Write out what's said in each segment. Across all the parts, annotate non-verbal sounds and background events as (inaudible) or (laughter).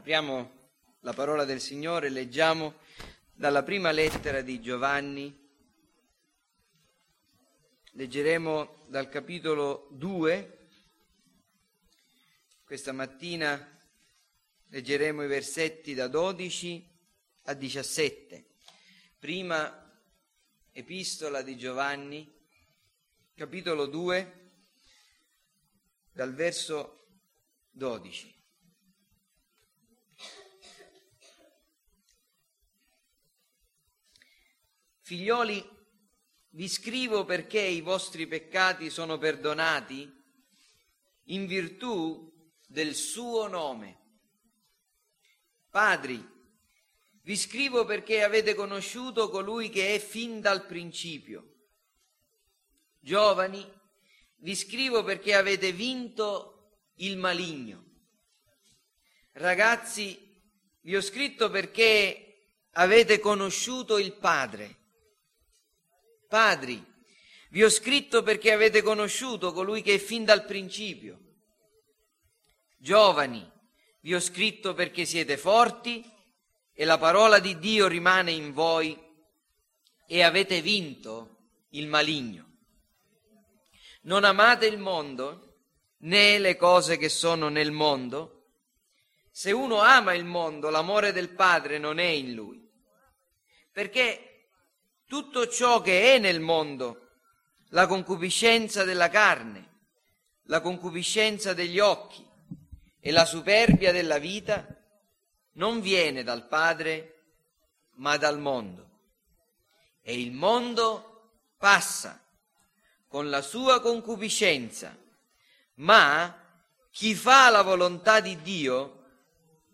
Apriamo la parola del Signore, leggiamo dalla prima lettera di Giovanni, leggeremo dal capitolo 2, questa mattina leggeremo i versetti da 12 a 17. Prima epistola di Giovanni, capitolo 2, dal verso 12. Figlioli, vi scrivo perché i vostri peccati sono perdonati in virtù del suo nome. Padri, vi scrivo perché avete conosciuto colui che è fin dal principio. Giovani, vi scrivo perché avete vinto il maligno. Ragazzi, vi ho scritto perché avete conosciuto il Padre. Padri, vi ho scritto perché avete conosciuto colui che è fin dal principio. Giovani, vi ho scritto perché siete forti e la parola di Dio rimane in voi e avete vinto il maligno. Non amate il mondo né le cose che sono nel mondo. Se uno ama il mondo, l'amore del Padre non è in lui. Perché tutto ciò che è nel mondo, la concupiscenza della carne, la concupiscenza degli occhi e la superbia della vita, non viene dal Padre, ma dal mondo. E il mondo passa con la sua concupiscenza, ma chi fa la volontà di Dio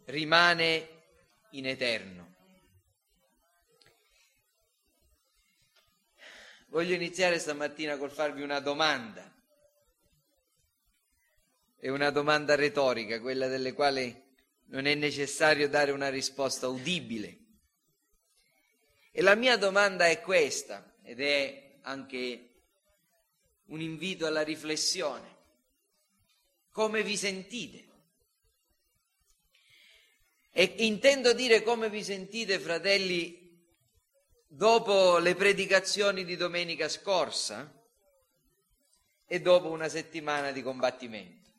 rimane in eterno. Voglio iniziare stamattina col farvi una domanda. È una domanda retorica, quella delle quali non è necessario dare una risposta udibile. E la mia domanda è questa, ed è anche un invito alla riflessione. Come vi sentite? E intendo dire come vi sentite, fratelli, dopo le predicazioni di domenica scorsa e dopo una settimana di combattimento.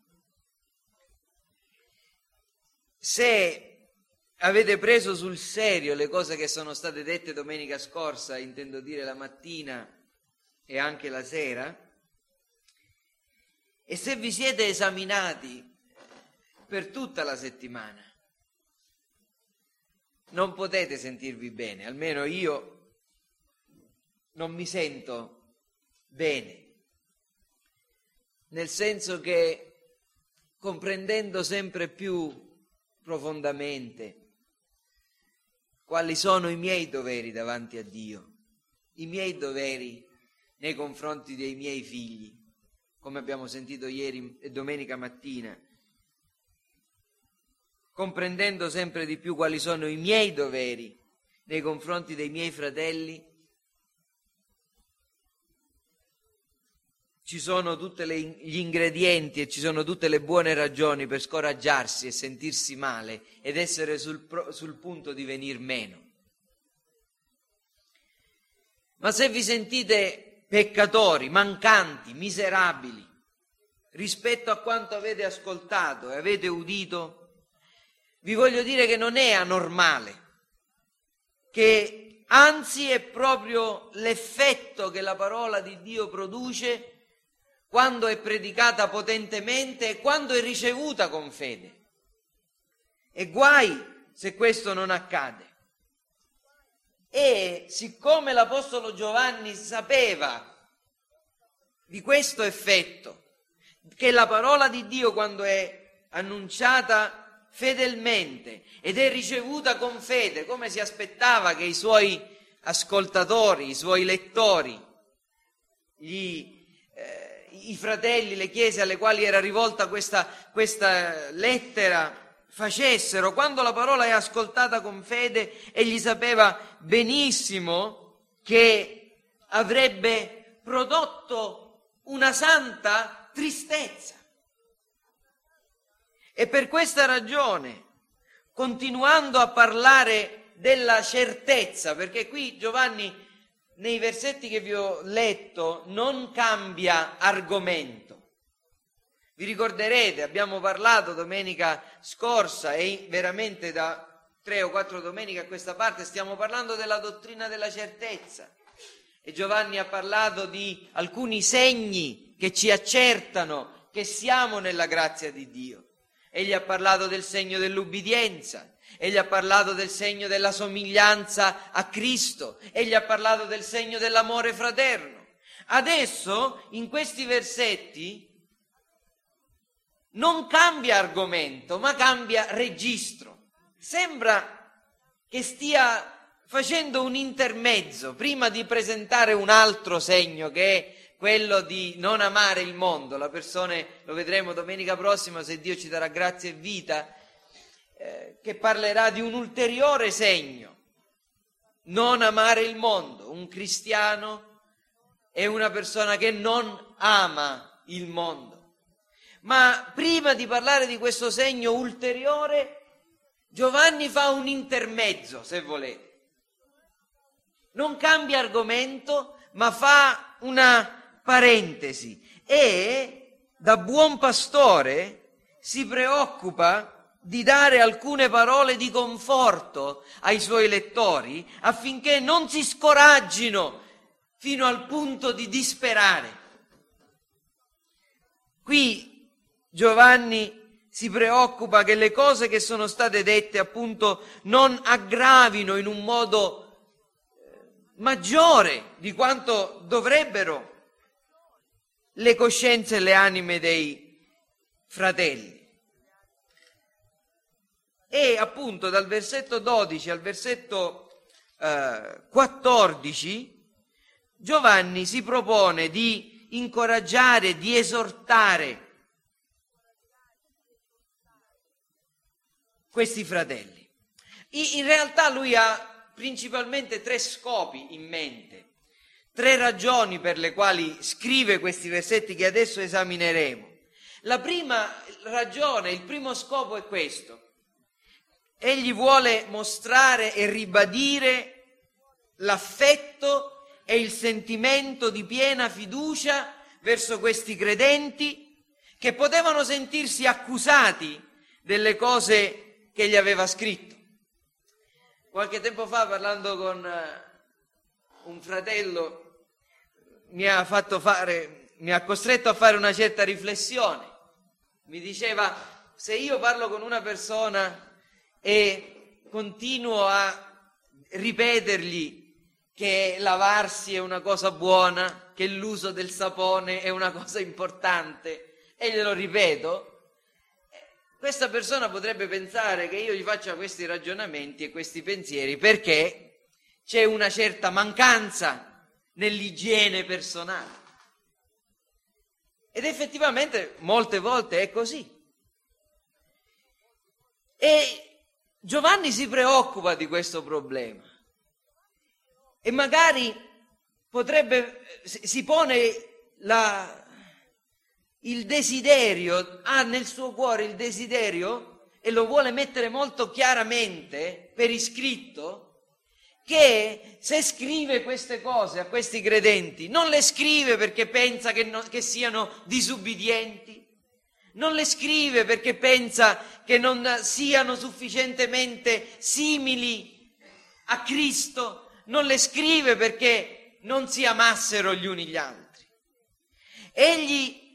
Se avete preso sul serio le cose che sono state dette domenica scorsa, intendo dire la mattina e anche la sera, e se vi siete esaminati per tutta la settimana, non potete sentirvi bene, almeno io non mi sento bene, nel senso che comprendendo sempre più profondamente quali sono i miei doveri davanti a Dio, i miei doveri nei confronti dei miei figli, come abbiamo sentito ieri e domenica mattina, comprendendo sempre di più quali sono i miei doveri nei confronti dei miei fratelli, ci sono tutti gli ingredienti e ci sono tutte le buone ragioni per scoraggiarsi e sentirsi male ed essere sul, sul punto di venir meno. Ma se vi sentite peccatori, mancanti, miserabili, rispetto a quanto avete ascoltato e avete udito, vi voglio dire che non è anormale, che anzi è proprio l'effetto che la parola di Dio produce quando è predicata potentemente e quando è ricevuta con fede. E guai se questo non accade. E siccome l'Apostolo Giovanni sapeva di questo effetto, che la parola di Dio quando è annunciata fedelmente ed è ricevuta con fede, come si aspettava che i suoi ascoltatori, i suoi lettori gli i fratelli, le chiese alle quali era rivolta questa, questa lettera facessero, quando la parola è ascoltata con fede, egli sapeva benissimo che avrebbe prodotto una santa tristezza. E per questa ragione, continuando a parlare della certezza, perché qui Giovanni nei versetti che vi ho letto non cambia argomento. Vi ricorderete, abbiamo parlato domenica scorsa e veramente da tre o quattro domeniche a questa parte stiamo parlando della dottrina della certezza. E Giovanni ha parlato di alcuni segni che ci accertano che siamo nella grazia di Dio. Egli ha parlato del segno dell'ubbidienza, egli ha parlato del segno della somiglianza a Cristo, egli ha parlato del segno dell'amore fraterno. Adesso, in questi versetti, non cambia argomento, ma cambia registro. Sembra che stia facendo un intermezzo prima di presentare un altro segno che è quello di non amare il mondo. La persona, lo vedremo domenica prossima se Dio ci darà grazia e vita, eh, che parlerà di un ulteriore segno. Non amare il mondo. Un cristiano è una persona che non ama il mondo. Ma prima di parlare di questo segno ulteriore, Giovanni fa un intermezzo, se volete. Non cambia argomento, ma fa una parentesi e da buon pastore si preoccupa di dare alcune parole di conforto ai suoi lettori affinché non si scoraggino fino al punto di disperare. Qui Giovanni si preoccupa che le cose che sono state dette appunto non aggravino in un modo eh, maggiore di quanto dovrebbero le coscienze e le anime dei fratelli. E appunto dal versetto 12 al versetto eh, 14 Giovanni si propone di incoraggiare, di esortare questi fratelli. In realtà lui ha principalmente tre scopi in mente, tre ragioni per le quali scrive questi versetti che adesso esamineremo. La prima ragione, il primo scopo è questo. Egli vuole mostrare e ribadire l'affetto e il sentimento di piena fiducia verso questi credenti che potevano sentirsi accusati delle cose che gli aveva scritto. Qualche tempo fa, parlando con eh, un fratello, mi ha, fare, mi ha costretto a fare una certa riflessione. Mi diceva, se io parlo con una persona e continuo a ripetergli che lavarsi è una cosa buona, che l'uso del sapone è una cosa importante, e glielo ripeto, questa persona potrebbe pensare che io gli faccia questi ragionamenti e questi pensieri perché c'è una certa mancanza nell'igiene personale. Ed effettivamente molte volte è così. E Giovanni si preoccupa di questo problema. E magari potrebbe, si pone la, il desiderio, ha nel suo cuore il desiderio e lo vuole mettere molto chiaramente per iscritto, che se scrive queste cose a questi credenti, non le scrive perché pensa che, no, che siano disubbidienti, non le scrive perché pensa che non siano sufficientemente simili a Cristo, non le scrive perché non si amassero gli uni gli altri. Egli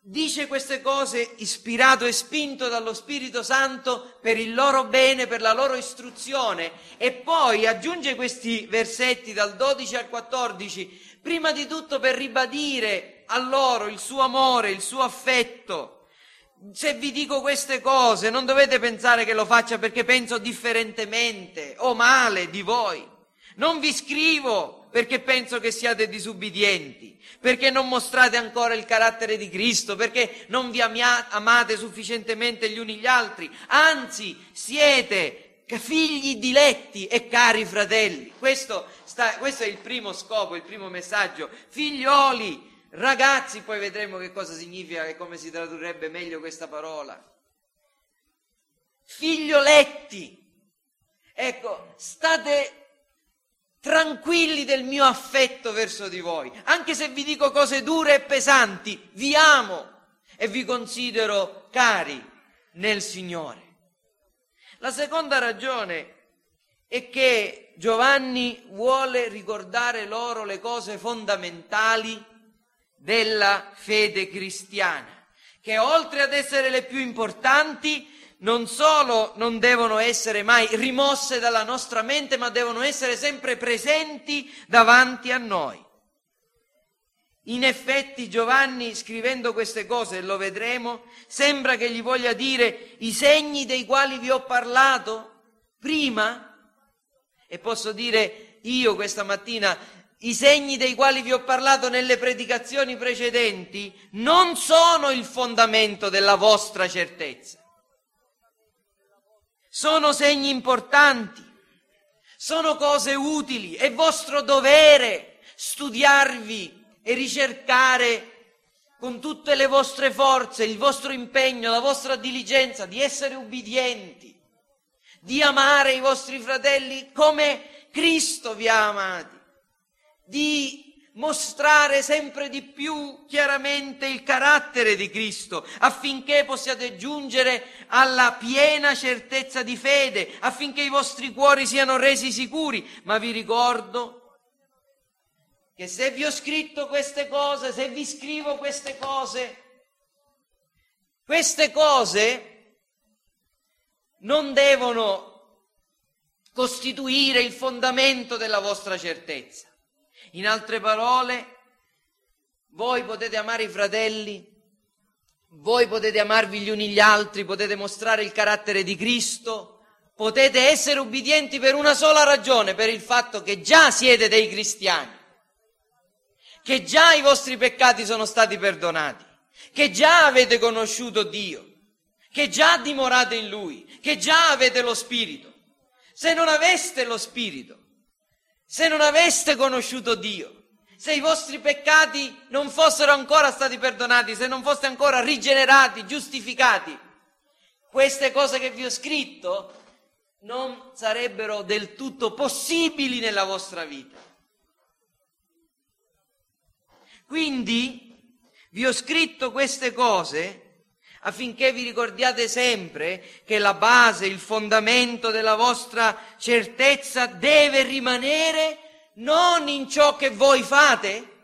dice queste cose ispirato e spinto dallo Spirito Santo per il loro bene, per la loro istruzione e poi aggiunge questi versetti dal 12 al 14, prima di tutto per ribadire a loro il suo amore, il suo affetto. Se vi dico queste cose non dovete pensare che lo faccia perché penso differentemente o male di voi. Non vi scrivo perché penso che siate disubbidienti, perché non mostrate ancora il carattere di Cristo, perché non vi amate sufficientemente gli uni gli altri, anzi siete figli diletti e cari fratelli. Questo, sta, questo è il primo scopo, il primo messaggio. Figlioli, ragazzi, poi vedremo che cosa significa e come si tradurrebbe meglio questa parola. figlioletti. Ecco, state tranquilli del mio affetto verso di voi, anche se vi dico cose dure e pesanti, vi amo e vi considero cari nel Signore. La seconda ragione è che Giovanni vuole ricordare loro le cose fondamentali della fede cristiana, che oltre ad essere le più importanti, non solo non devono essere mai rimosse dalla nostra mente, ma devono essere sempre presenti davanti a noi. In effetti Giovanni, scrivendo queste cose, e lo vedremo, sembra che gli voglia dire i segni dei quali vi ho parlato prima, e posso dire io questa mattina, i segni dei quali vi ho parlato nelle predicazioni precedenti non sono il fondamento della vostra certezza. Sono segni importanti, sono cose utili, è vostro dovere studiarvi e ricercare con tutte le vostre forze, il vostro impegno, la vostra diligenza di essere ubbidienti, di amare i vostri fratelli come Cristo vi ha amati, di mostrare sempre di più chiaramente il carattere di Cristo, affinché possiate giungere alla piena certezza di fede, affinché i vostri cuori siano resi sicuri. Ma vi ricordo che se vi ho scritto queste cose, se vi scrivo queste cose, queste cose non devono costituire il fondamento della vostra certezza in altre parole, voi potete amare i fratelli, voi potete amarvi gli uni gli altri, potete mostrare il carattere di Cristo, potete essere ubbidienti per una sola ragione, per il fatto che già siete dei cristiani, che già i vostri peccati sono stati perdonati, che già avete conosciuto Dio, che già dimorate in Lui, che già avete lo Spirito. Se non aveste lo Spirito, se non aveste conosciuto Dio, se i vostri peccati non fossero ancora stati perdonati, se non foste ancora rigenerati, giustificati, queste cose che vi ho scritto non sarebbero del tutto possibili nella vostra vita. Quindi vi ho scritto queste cose affinché vi ricordiate sempre che la base, il fondamento della vostra certezza deve rimanere non in ciò che voi fate,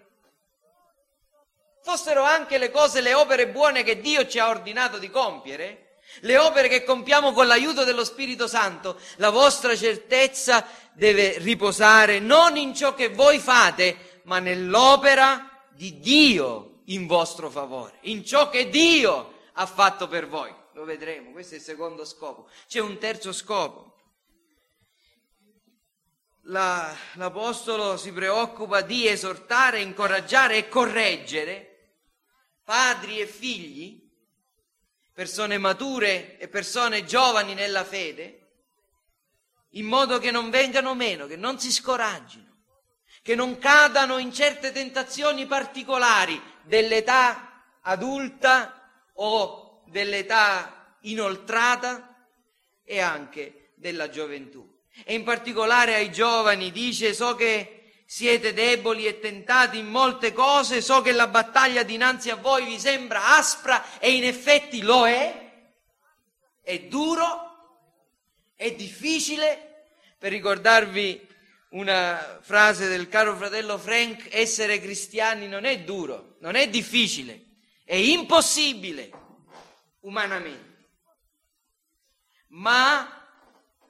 fossero anche le cose, le opere buone che Dio ci ha ordinato di compiere, le opere che compiamo con l'aiuto dello Spirito Santo, la vostra certezza deve riposare non in ciò che voi fate, ma nell'opera di Dio in vostro favore, in ciò che Dio ha fatto per voi. Lo vedremo, questo è il secondo scopo. C'è un terzo scopo. La, l'Apostolo si preoccupa di esortare, incoraggiare e correggere padri e figli, persone mature e persone giovani nella fede, in modo che non vengano meno, che non si scoraggino, che non cadano in certe tentazioni particolari dell'età adulta o dell'età inoltrata e anche della gioventù. E in particolare ai giovani dice so che siete deboli e tentati in molte cose, so che la battaglia dinanzi a voi vi sembra aspra e in effetti lo è, è duro, è difficile. Per ricordarvi una frase del caro fratello Frank, essere cristiani non è duro, non è difficile, è impossibile umanamente. Ma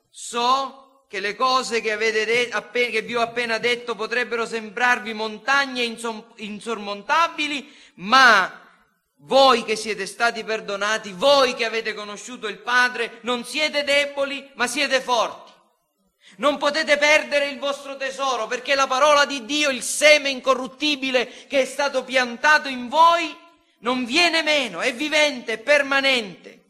so che le cose che, de- appena, che vi ho appena detto potrebbero sembrarvi montagne insom- insormontabili, ma voi che siete stati perdonati, voi che avete conosciuto il Padre, non siete deboli, ma siete forti. Non potete perdere il vostro tesoro perché la parola di Dio, il seme incorruttibile che è stato piantato in voi, non viene meno, è vivente, è permanente.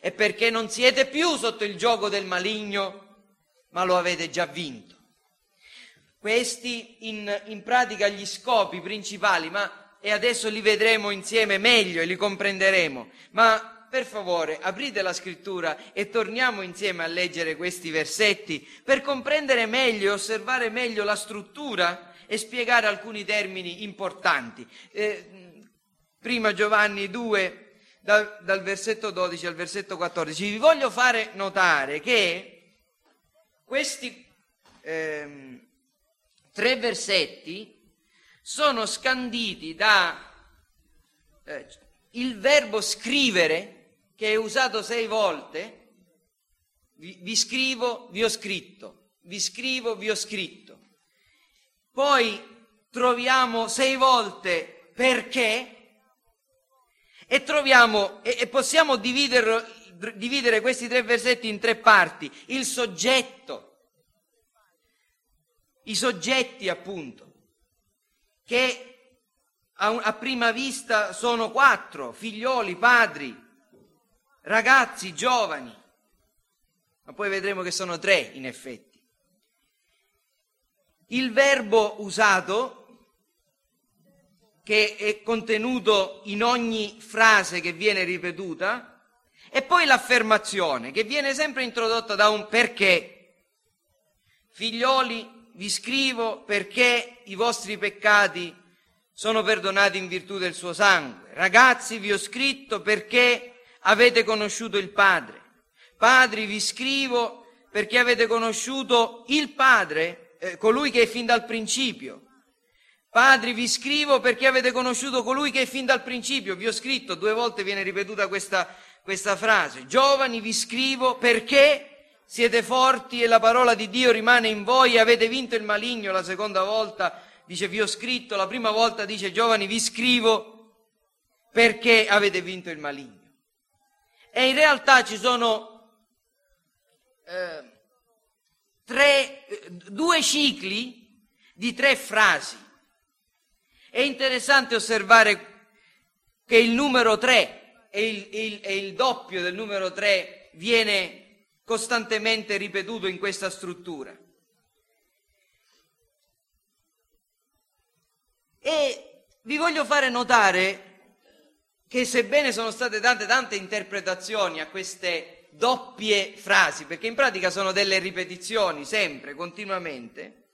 E perché non siete più sotto il gioco del maligno, ma lo avete già vinto. Questi in, in pratica gli scopi principali, ma e adesso li vedremo insieme meglio e li comprenderemo. Ma per favore aprite la scrittura e torniamo insieme a leggere questi versetti per comprendere meglio e osservare meglio la struttura e spiegare alcuni termini importanti. Eh, prima Giovanni 2, dal, dal, versetto 12 al versetto 14, vi voglio fare notare che questi eh, tre versetti sono scanditi da eh, il verbo scrivere che è usato sei volte, vi, vi scrivo, vi ho scritto, vi scrivo, vi ho scritto. Poi troviamo sei volte perché e troviamo e, e possiamo dividere, questi tre versetti in tre parti. Il soggetto, i soggetti appunto, che a, a prima vista sono quattro, figlioli, padri, ragazzi, giovani, ma poi vedremo che sono tre in effetti. Il verbo usato, che è contenuto in ogni frase che viene ripetuta, e poi l'affermazione, che viene sempre introdotta da un perché. Figlioli, vi scrivo perché i vostri peccati sono perdonati in virtù del suo sangue. Ragazzi, vi ho scritto perché avete conosciuto il Padre. Padri, vi scrivo perché avete conosciuto il Padre, eh, colui che è fin dal principio. Padri, vi scrivo perché avete conosciuto colui che è fin dal principio. Vi ho scritto, due volte viene ripetuta questa, questa frase. Giovani, vi scrivo perché siete forti e la parola di Dio rimane in voi e avete vinto il maligno. La seconda volta dice vi ho scritto, la prima volta dice giovani, vi scrivo perché avete vinto il maligno. E in realtà ci sono eh, tre, due cicli di tre frasi. È interessante osservare che il numero tre e il, il, e il doppio del numero tre viene costantemente ripetuto in questa struttura. E vi voglio fare notare che sebbene sono state date tante interpretazioni a queste doppie frasi, perché in pratica sono delle ripetizioni sempre, continuamente,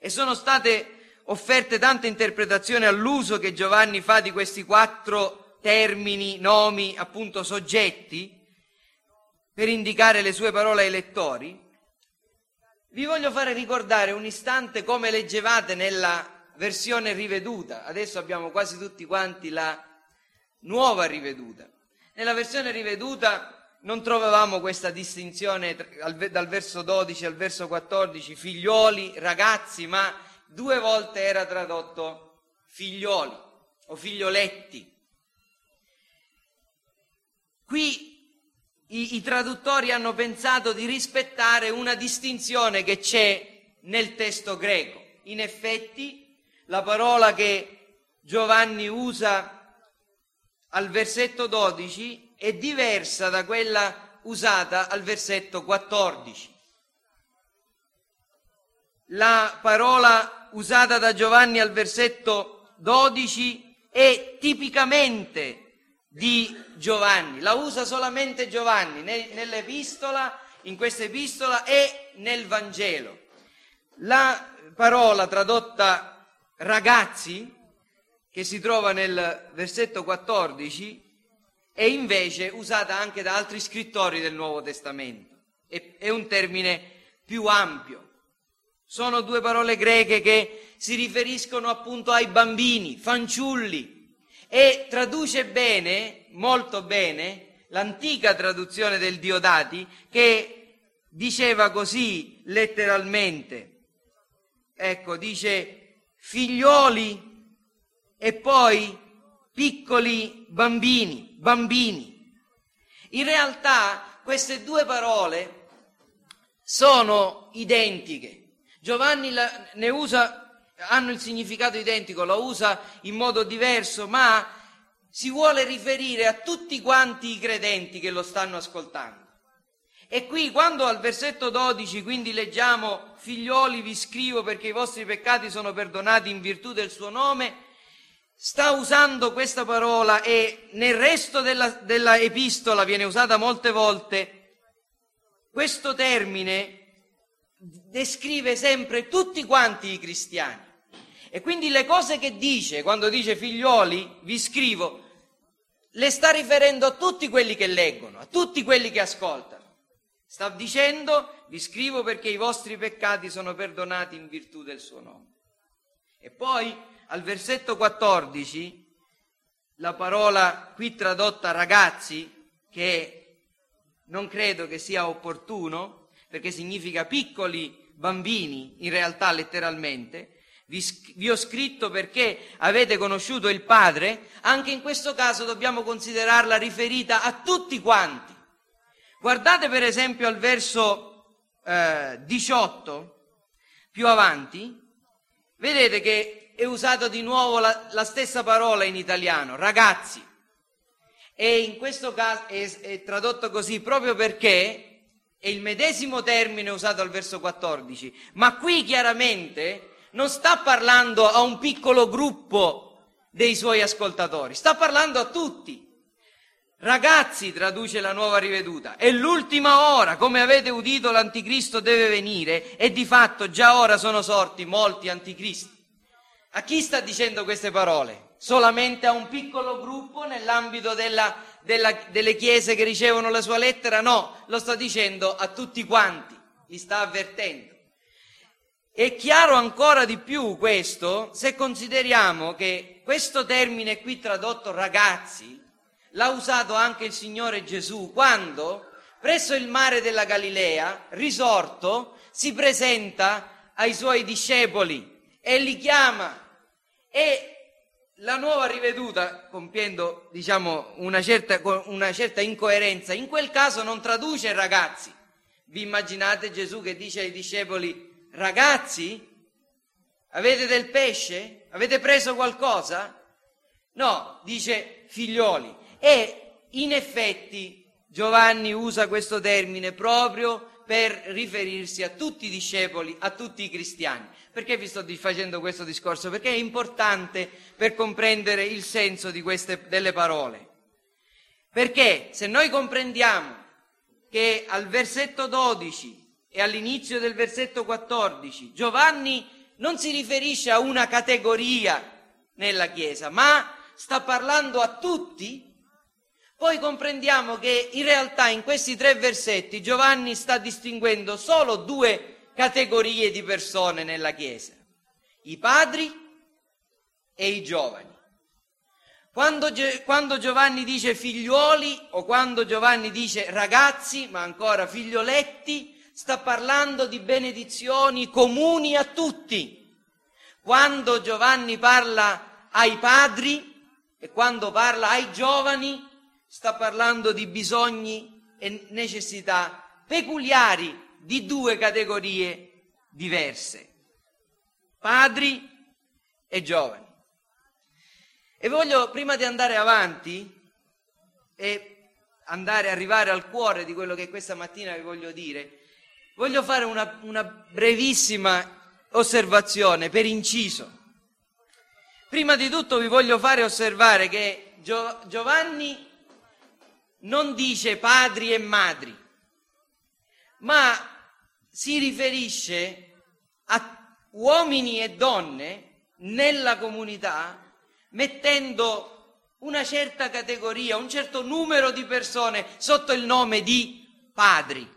e sono state offerte tante interpretazioni all'uso che Giovanni fa di questi quattro termini, nomi, appunto soggetti, per indicare le sue parole ai lettori, vi voglio fare ricordare un istante come leggevate nella versione riveduta. Adesso abbiamo quasi tutti quanti la nuova riveduta. Nella versione riveduta non trovavamo questa distinzione dal verso 12 al verso 14, figlioli, ragazzi, ma due volte era tradotto figlioli o figlioletti. Qui i, i traduttori hanno pensato di rispettare una distinzione che c'è nel testo greco. In effetti la parola che Giovanni usa al versetto 12 è diversa da quella usata al versetto 14. La parola usata da Giovanni al versetto 12 è tipicamente di Giovanni, la usa solamente Giovanni nell'epistola, in questa epistola e nel Vangelo. La parola tradotta ragazzi che si trova nel versetto 14 è invece usata anche da altri scrittori del Nuovo Testamento. È, un termine più ampio. Sono due parole greche che si riferiscono appunto ai bambini, fanciulli, e traduce bene, molto bene, l'antica traduzione del Diodati che diceva così letteralmente. Ecco, dice figlioli e poi piccoli bambini, bambini. In realtà queste due parole sono identiche. Giovanni ne usa, hanno il significato identico, la usa in modo diverso, ma si vuole riferire a tutti quanti i credenti che lo stanno ascoltando. E qui quando al versetto 12 quindi leggiamo figlioli vi scrivo perché i vostri peccati sono perdonati in virtù del suo nome, sta usando questa parola e nel resto della, della epistola viene usata molte volte, questo termine descrive sempre tutti quanti i cristiani. E quindi le cose che dice quando dice figlioli, vi scrivo, le sta riferendo a tutti quelli che leggono, a tutti quelli che ascoltano. Sta dicendo, vi scrivo perché i vostri peccati sono perdonati in virtù del suo nome. E poi al versetto 14, la parola qui tradotta ragazzi, che non credo che sia opportuno, perché significa piccoli bambini, in realtà letteralmente, vi, vi, ho scritto perché avete conosciuto il Padre, anche in questo caso dobbiamo considerarla riferita a tutti quanti. Guardate per esempio al verso eh, 18, più avanti, vedete che è usato di nuovo la, la stessa parola in italiano, ragazzi. E in questo caso è, è tradotto così proprio perché è il medesimo termine usato al verso 14, ma qui chiaramente non sta parlando a un piccolo gruppo dei suoi ascoltatori, sta parlando a tutti. Ragazzi, traduce la nuova riveduta, è l'ultima ora, come avete udito l'anticristo deve venire e di fatto già ora sono sorti molti anticristi. A chi sta dicendo queste parole? Solamente a un piccolo gruppo nell'ambito della, della, delle chiese che ricevono la sua lettera? No, lo sta dicendo a tutti quanti, li sta avvertendo. È chiaro ancora di più questo se consideriamo che questo termine qui tradotto ragazzi l'ha usato anche il Signore Gesù quando presso il mare della Galilea, risorto, si presenta ai suoi discepoli e li chiama e la nuova riveduta, compiendo diciamo, una, certa, una certa incoerenza, in quel caso non traduce ragazzi. Vi immaginate Gesù che dice ai discepoli, ragazzi, avete del pesce? Avete preso qualcosa? No, dice figlioli. E in effetti Giovanni usa questo termine proprio per riferirsi a tutti i discepoli, a tutti i cristiani. Perché vi sto facendo questo discorso? Perché è importante per comprendere il senso queste, delle parole. Perché se noi comprendiamo che al versetto 12 e all'inizio del versetto 14 Giovanni non si riferisce a una categoria nella Chiesa, ma sta parlando a tutti, poi comprendiamo che in realtà in questi tre versetti Giovanni sta distinguendo solo due categorie di persone nella Chiesa, i padri e i giovani. Quando, quando, Giovanni dice figliuoli o quando Giovanni dice ragazzi, ma ancora figlioletti, sta parlando di benedizioni comuni a tutti. Quando Giovanni parla ai padri e quando parla ai giovani, sta parlando di bisogni e necessità peculiari di due categorie diverse, padri e giovani. E voglio, prima di andare avanti e andare, arrivare al cuore di quello che questa mattina vi voglio dire, voglio fare una, una brevissima osservazione per inciso. Prima di tutto vi voglio fare osservare che Giovanni non dice padri e madri, ma si riferisce a uomini e donne nella comunità mettendo una certa categoria, un certo numero di persone sotto il nome di padri.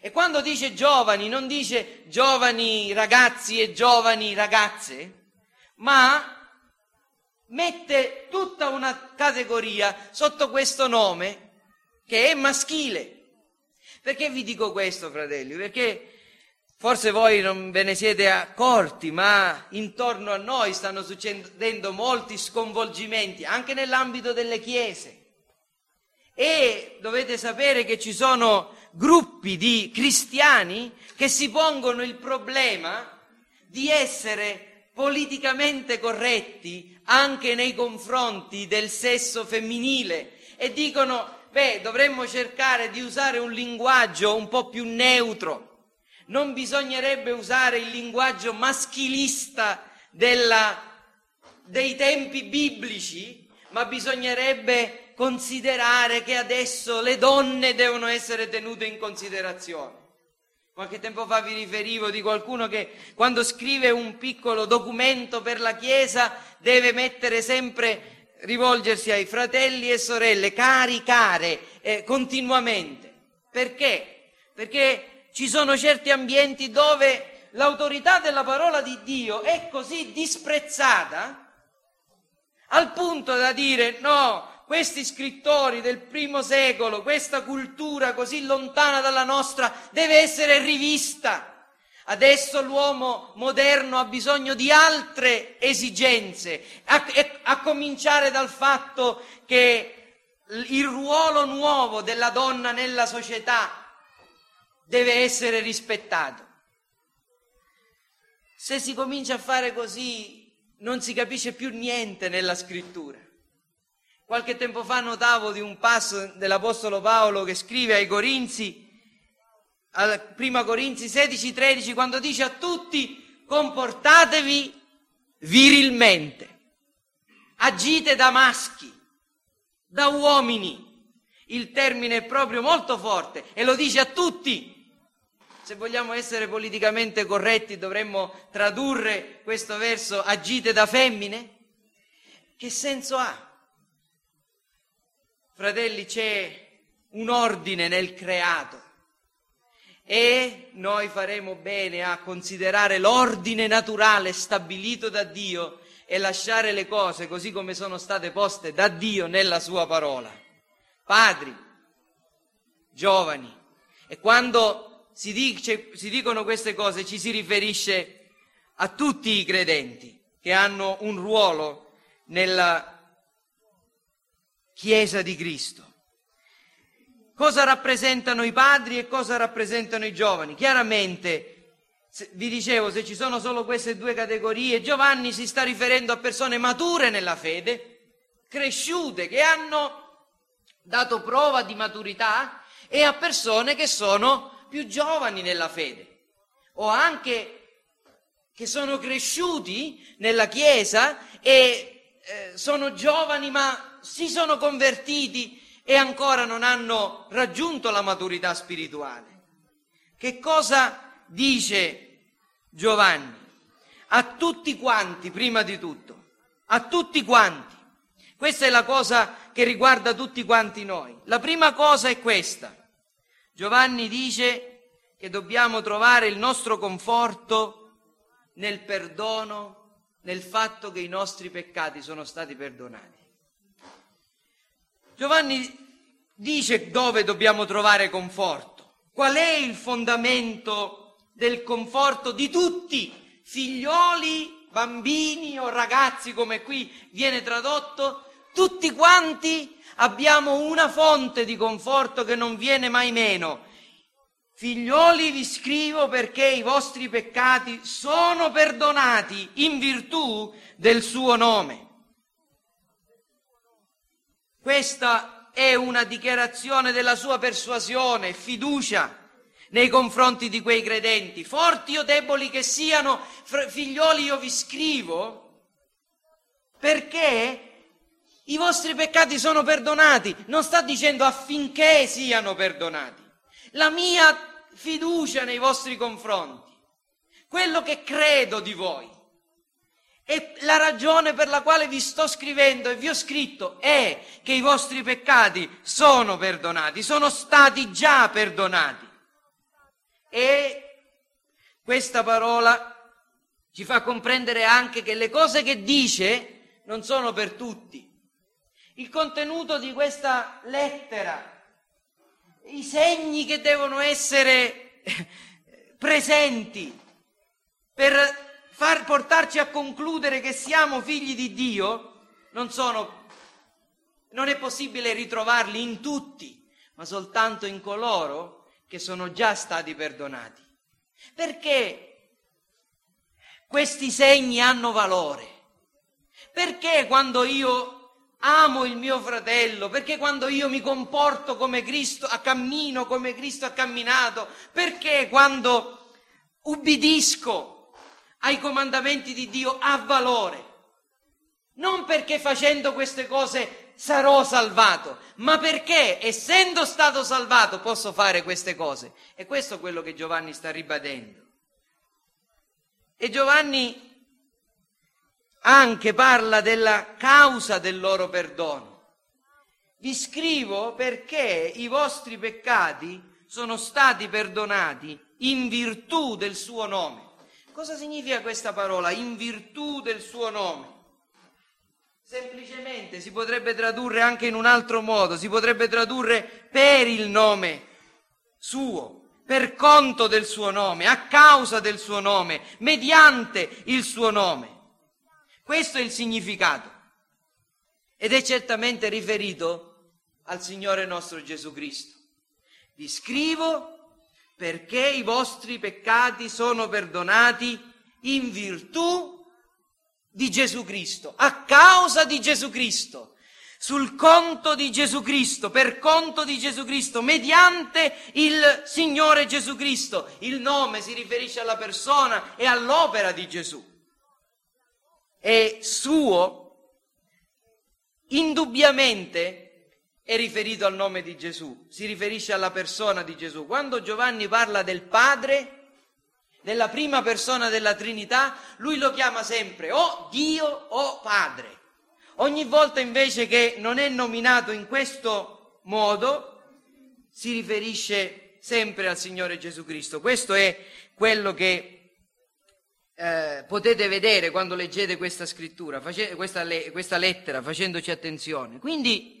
E quando dice giovani, non dice giovani ragazzi e giovani ragazze, ma mette tutta una categoria sotto questo nome che è maschile. Perché vi dico questo, fratelli? Perché forse voi non ve ne siete accorti, ma intorno a noi stanno succedendo molti sconvolgimenti, anche nell'ambito delle chiese. E dovete sapere che ci sono gruppi di cristiani che si pongono il problema di essere politicamente corretti anche nei confronti del sesso femminile e dicono beh, dovremmo cercare di usare un linguaggio un po' più neutro. Non bisognerebbe usare il linguaggio maschilista della, dei tempi biblici, ma bisognerebbe considerare che adesso le donne devono essere tenute in considerazione. Qualche tempo fa vi riferivo di qualcuno che quando scrive un piccolo documento per la Chiesa deve mettere sempre, rivolgersi ai fratelli e sorelle, cari, care, eh, continuamente. Perché? Perché ci sono certi ambienti dove l'autorità della parola di Dio è così disprezzata al punto da dire no, questi scrittori del primo secolo, questa cultura così lontana dalla nostra deve essere rivista. Adesso l'uomo moderno ha bisogno di altre esigenze, a, a, cominciare dal fatto che il ruolo nuovo della donna nella società deve essere rispettato. Se si comincia a fare così non si capisce più niente nella scrittura. Qualche tempo fa notavo di un passo dell'Apostolo Paolo che scrive ai Corinzi, al prima Corinzi 16-13, quando dice a tutti comportatevi virilmente, agite da maschi, da uomini. Il termine è proprio molto forte e lo dice a tutti. Se vogliamo essere politicamente corretti dovremmo tradurre questo verso agite da femmine? Che senso ha? Fratelli, c'è un ordine nel creato e noi faremo bene a considerare l'ordine naturale stabilito da Dio e lasciare le cose così come sono state poste da Dio nella sua parola. Padri, giovani, e quando si, dice, si dicono queste cose ci si riferisce a tutti i credenti che hanno un ruolo nella Chiesa di Cristo. Cosa rappresentano i padri e cosa rappresentano i giovani? Chiaramente, vi dicevo, se ci sono solo queste due categorie, Giovanni si sta riferendo a persone mature nella fede, cresciute, che hanno dato prova di maturità e a persone che sono più giovani nella fede o anche che sono cresciuti nella Chiesa e eh, sono giovani ma si sono convertiti e ancora non hanno raggiunto la maturità spirituale. Che cosa dice Giovanni? A tutti quanti, prima di tutto, a tutti quanti. Questa è la cosa che riguarda tutti quanti noi. La prima cosa è questa. Giovanni dice che dobbiamo trovare il nostro conforto nel perdono, nel fatto che i nostri peccati sono stati perdonati. Giovanni dice dove dobbiamo trovare conforto. Qual è il fondamento del conforto di tutti, figlioli, bambini o ragazzi come qui viene tradotto? Tutti quanti abbiamo una fonte di conforto che non viene mai meno. Figlioli vi scrivo perché i vostri peccati sono perdonati in virtù del suo nome. Questa è una dichiarazione della sua persuasione, fiducia nei confronti di quei credenti. Forti o deboli che siano, figlioli io vi scrivo, perché i vostri peccati sono perdonati. Non sta dicendo affinché siano perdonati. La mia fiducia nei vostri confronti, quello che credo di voi, e la ragione per la quale vi sto scrivendo e vi ho scritto è che i vostri peccati sono perdonati, sono stati già perdonati. E questa parola ci fa comprendere anche che le cose che dice non sono per tutti. Il contenuto di questa lettera, i segni che devono essere (laughs) presenti per far portarci a concludere che siamo figli di Dio, non sono, non è possibile ritrovarli in tutti, ma soltanto in coloro che sono già stati perdonati. Perché questi segni hanno valore? Perché quando io amo il mio fratello, perché quando io mi comporto come Cristo, cammino come Cristo ha camminato, perché quando ubbidisco ai comandamenti di Dio ha valore. Non perché facendo queste cose sarò salvato, ma perché essendo stato salvato posso fare queste cose. E questo è quello che Giovanni sta ribadendo. E Giovanni anche parla della causa del loro perdono. Vi scrivo perché i vostri peccati sono stati perdonati in virtù del suo nome. Cosa significa questa parola? In virtù del suo nome. Semplicemente si potrebbe tradurre anche in un altro modo, si potrebbe tradurre per il nome suo, per conto del suo nome, a causa del suo nome, mediante il suo nome. Questo è il significato. Ed è certamente riferito al Signore nostro Gesù Cristo. Vi scrivo perché i vostri peccati sono perdonati in virtù di Gesù Cristo, a causa di Gesù Cristo, sul conto di Gesù Cristo, per conto di Gesù Cristo, mediante il Signore Gesù Cristo. Il nome si riferisce alla persona e all'opera di Gesù è suo, indubbiamente è riferito al nome di Gesù, si riferisce alla persona di Gesù. Quando Giovanni parla del Padre, della prima persona della Trinità, lui lo chiama sempre o Dio o Padre. Ogni volta invece che non è nominato in questo modo, si riferisce sempre al Signore Gesù Cristo. Questo è quello che eh, potete vedere quando leggete questa scrittura, face, questa, le, questa lettera, facendoci attenzione. Quindi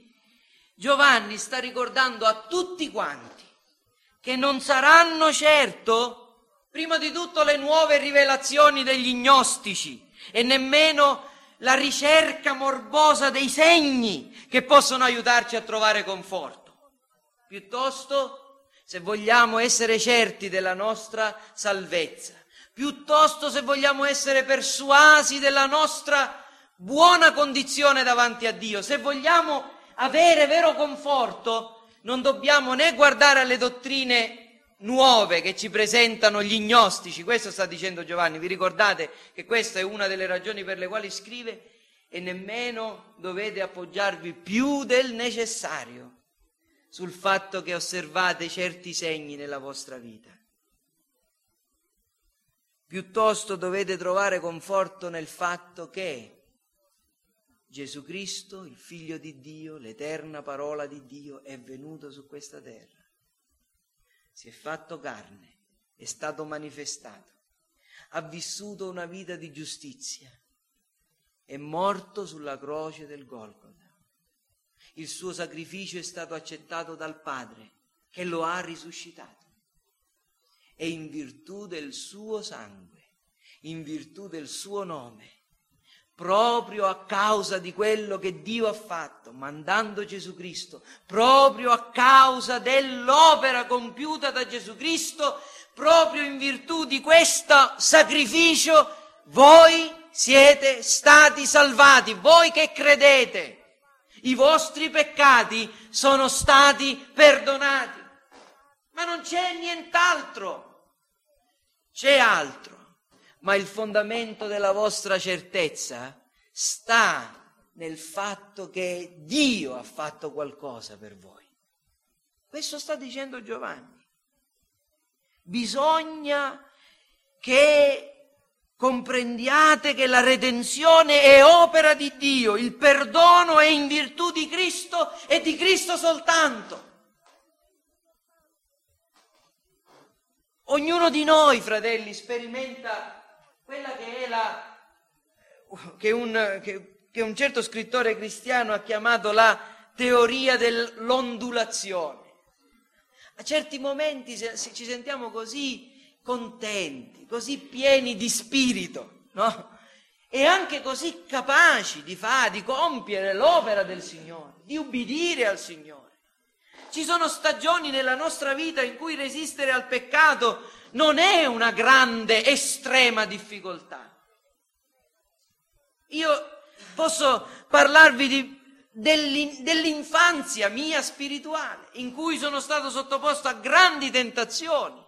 Giovanni sta ricordando a tutti quanti che non saranno certo, prima di tutto, le nuove rivelazioni degli gnostici e nemmeno la ricerca morbosa dei segni che possono aiutarci a trovare conforto. Piuttosto, se vogliamo essere certi della nostra salvezza, piuttosto se vogliamo essere persuasi della nostra buona condizione davanti a Dio, se vogliamo avere vero conforto, non dobbiamo né guardare alle dottrine nuove che ci presentano gli gnostici, questo sta dicendo Giovanni, vi ricordate che questa è una delle ragioni per le quali scrive e nemmeno dovete appoggiarvi più del necessario sul fatto che osservate certi segni nella vostra vita. Piuttosto dovete trovare conforto nel fatto che Gesù Cristo, il Figlio di Dio, l'eterna parola di Dio, è venuto su questa terra. Si è fatto carne, è stato manifestato, ha vissuto una vita di giustizia, è morto sulla croce del Golgotha. Il suo sacrificio è stato accettato dal Padre, che lo ha risuscitato e in virtù del suo sangue, in virtù del suo nome, proprio a causa di quello che Dio ha fatto, mandando Gesù Cristo, proprio a causa dell'opera compiuta da Gesù Cristo, proprio in virtù di questo sacrificio, voi siete stati salvati, voi che credete. I vostri peccati sono stati perdonati. Ma non c'è nient'altro. C'è altro, ma il fondamento della vostra certezza sta nel fatto che Dio ha fatto qualcosa per voi. Questo sta dicendo Giovanni. Bisogna che comprendiate che la redenzione è opera di Dio, il perdono è in virtù di Cristo e di Cristo soltanto. Ognuno di noi, fratelli, sperimenta quella che è la che un, che, che un certo scrittore cristiano ha chiamato la teoria dell'ondulazione. A certi momenti ci sentiamo così contenti, così pieni di spirito, no? E anche così capaci di fare, di compiere l'opera del Signore, di ubbidire al Signore. Ci sono stagioni nella nostra vita in cui resistere al peccato non è una grande, estrema difficoltà. Io posso parlarvi di, dell'in, dell'infanzia mia spirituale, in cui sono stato sottoposto a grandi tentazioni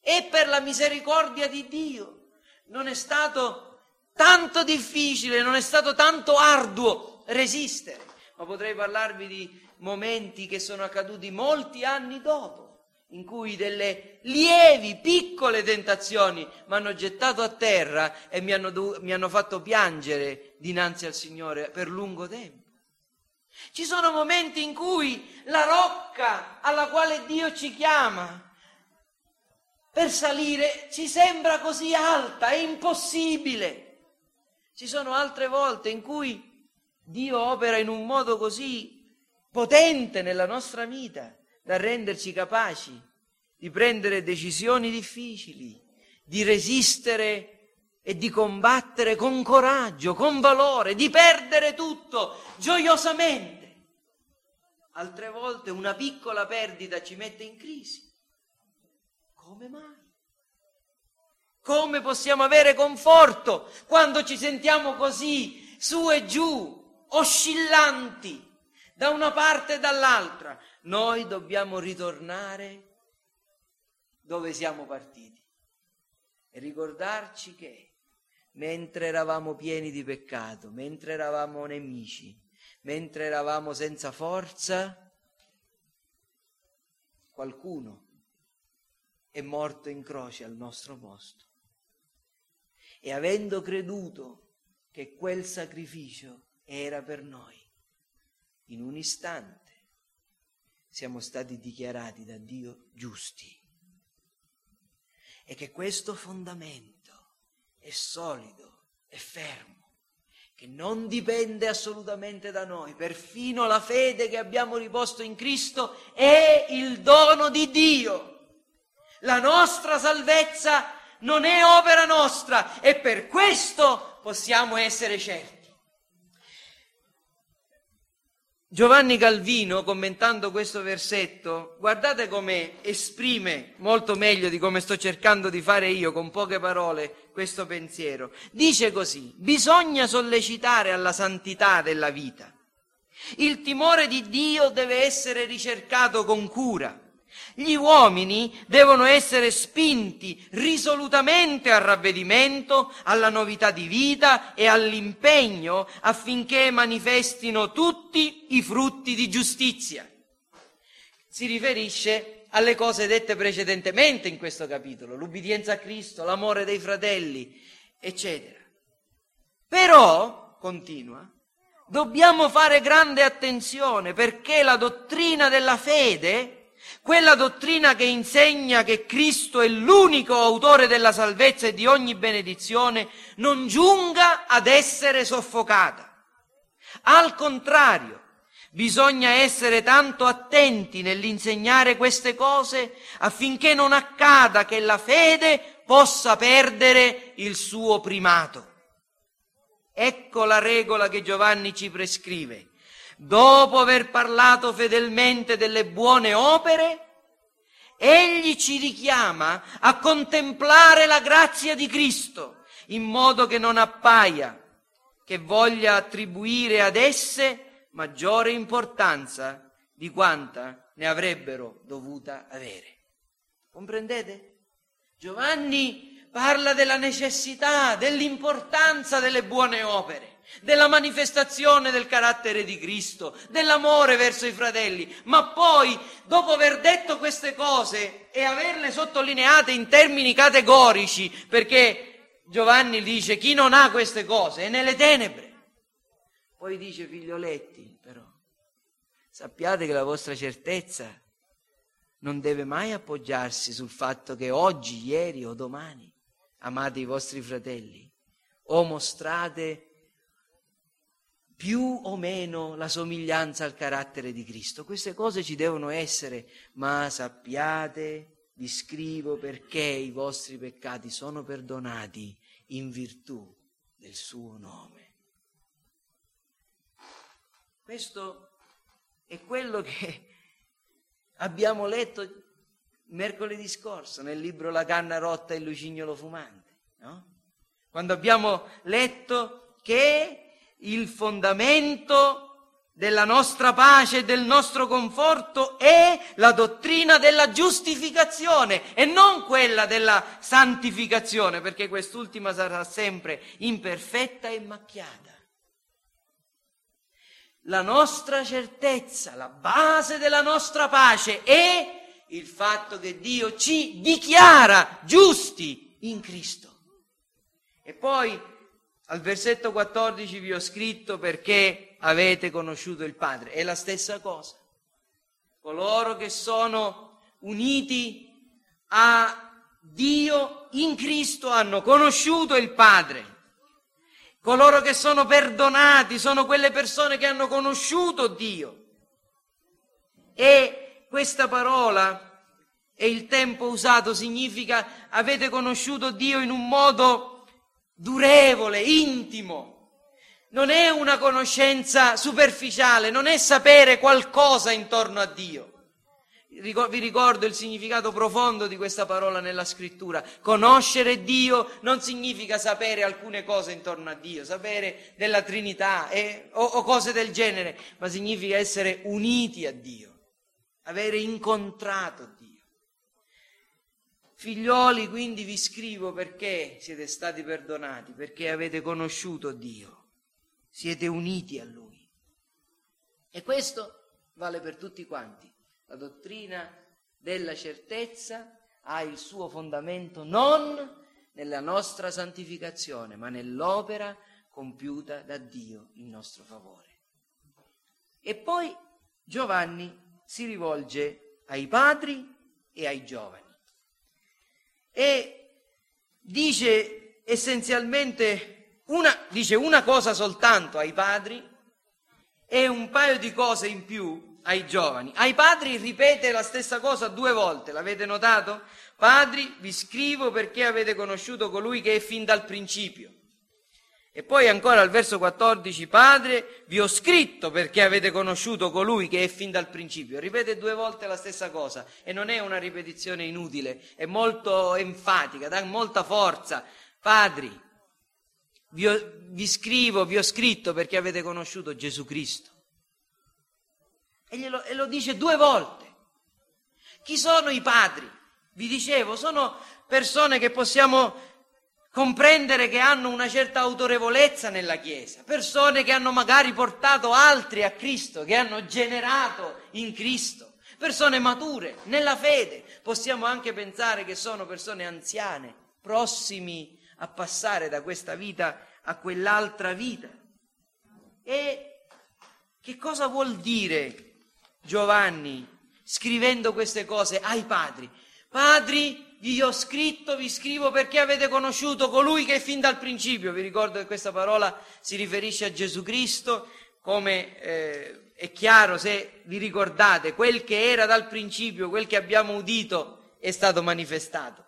e per la misericordia di Dio non è stato tanto difficile, non è stato tanto arduo resistere, ma potrei parlarvi di momenti che sono accaduti molti anni dopo in cui delle lievi, piccole tentazioni mi hanno gettato a terra e mi hanno, mi hanno fatto piangere dinanzi al Signore per lungo tempo. Ci sono momenti in cui la rocca alla quale Dio ci chiama per salire ci sembra così alta, è impossibile. Ci sono altre volte in cui Dio opera in un modo così potente nella nostra vita da renderci capaci di prendere decisioni difficili, di resistere e di combattere con coraggio, con valore, di perdere tutto gioiosamente. Altre volte una piccola perdita ci mette in crisi. Come mai? Come possiamo avere conforto quando ci sentiamo così su e giù, oscillanti? Da una parte e dall'altra. Noi dobbiamo ritornare dove siamo partiti e ricordarci che mentre eravamo pieni di peccato, mentre eravamo nemici, mentre eravamo senza forza, qualcuno è morto in croce al nostro posto. E avendo creduto che quel sacrificio era per noi, in un istante siamo stati dichiarati da Dio giusti e che questo fondamento è solido, è fermo, che non dipende assolutamente da noi, perfino la fede che abbiamo riposto in Cristo è il dono di Dio. La nostra salvezza non è opera nostra e per questo possiamo essere certi. Giovanni Calvino, commentando questo versetto, guardate come esprime molto meglio di come sto cercando di fare io con poche parole questo pensiero. Dice così, bisogna sollecitare alla santità della vita. Il timore di Dio deve essere ricercato con cura. Gli uomini devono essere spinti risolutamente al ravvedimento, alla novità di vita e all'impegno affinché manifestino tutti i frutti di giustizia. Si riferisce alle cose dette precedentemente in questo capitolo, l'ubbidienza a Cristo, l'amore dei fratelli, eccetera. Però, continua, dobbiamo fare grande attenzione perché la dottrina della fede quella dottrina che insegna che Cristo è l'unico autore della salvezza e di ogni benedizione, non giunga ad essere soffocata. Al contrario, bisogna essere tanto attenti nell'insegnare queste cose affinché non accada che la fede possa perdere il suo primato. Ecco la regola che Giovanni ci prescrive dopo aver parlato fedelmente delle buone opere, egli ci richiama a contemplare la grazia di Cristo in modo che non appaia che voglia attribuire ad esse maggiore importanza di quanta ne avrebbero dovuta avere. Comprendete? Giovanni parla della necessità, dell'importanza delle buone opere della manifestazione del carattere di Cristo, dell'amore verso i fratelli, ma poi, dopo aver detto queste cose e averle sottolineate in termini categorici, perché Giovanni dice chi non ha queste cose è nelle tenebre, poi dice figlioletti, però, sappiate che la vostra certezza non deve mai appoggiarsi sul fatto che oggi, ieri o domani amate i vostri fratelli o mostrate più o meno la somiglianza al carattere di Cristo. Queste cose ci devono essere, ma sappiate, vi scrivo perché i vostri peccati sono perdonati in virtù del suo nome. Questo è quello che (laughs) abbiamo letto mercoledì scorso nel libro La canna rotta e il lucignolo fumante, no? Quando abbiamo letto che il fondamento della nostra pace e del nostro conforto è la dottrina della giustificazione e non quella della santificazione, perché quest'ultima sarà sempre imperfetta e macchiata. La nostra certezza, la base della nostra pace è il fatto che Dio ci dichiara giusti in Cristo. E poi al versetto 14 vi ho scritto perché avete conosciuto il Padre. È la stessa cosa. Coloro che sono uniti a Dio in Cristo hanno conosciuto il Padre. Coloro che sono perdonati sono quelle persone che hanno conosciuto Dio. E questa parola e il tempo usato significa avete conosciuto Dio in un modo durevole, intimo. Non è una conoscenza superficiale, non è sapere qualcosa intorno a Dio. Vi ricordo il significato profondo di questa parola nella scrittura. Conoscere Dio non significa sapere alcune cose intorno a Dio, sapere della Trinità eh, o, o cose del genere, ma significa essere uniti a Dio, avere incontrato Dio. Figlioli, quindi vi scrivo perché siete stati perdonati, perché avete conosciuto Dio, siete uniti a Lui. E questo vale per tutti quanti. La dottrina della certezza ha il suo fondamento non nella nostra santificazione, ma nell'opera compiuta da Dio in nostro favore. E poi Giovanni si rivolge ai padri e ai giovani e dice essenzialmente una, dice una cosa soltanto ai padri e un paio di cose in più ai giovani. Ai padri ripete la stessa cosa due volte, l'avete notato? Padri, vi scrivo perché avete conosciuto colui che è fin dal principio. E poi ancora al verso 14, Padre, vi ho scritto perché avete conosciuto colui che è fin dal principio. Ripete due volte la stessa cosa e non è una ripetizione inutile, è molto enfatica, dà molta forza. Padri, vi, ho, vi scrivo, vi ho scritto perché avete conosciuto Gesù Cristo. E, glielo, e lo dice due volte. Chi sono i padri? Vi dicevo, sono persone che possiamo comprendere che hanno una certa autorevolezza nella Chiesa, persone che hanno magari portato altri a Cristo, che hanno generato in Cristo, persone mature nella fede. Possiamo anche pensare che sono persone anziane, prossimi a passare da questa vita a quell'altra vita. E che cosa vuol dire Giovanni scrivendo queste cose ai padri? Padri, vi ho scritto, vi scrivo perché avete conosciuto colui che fin dal principio. Vi ricordo che questa parola si riferisce a Gesù Cristo, come eh, è chiaro se vi ricordate, quel che era dal principio, quel che abbiamo udito è stato manifestato.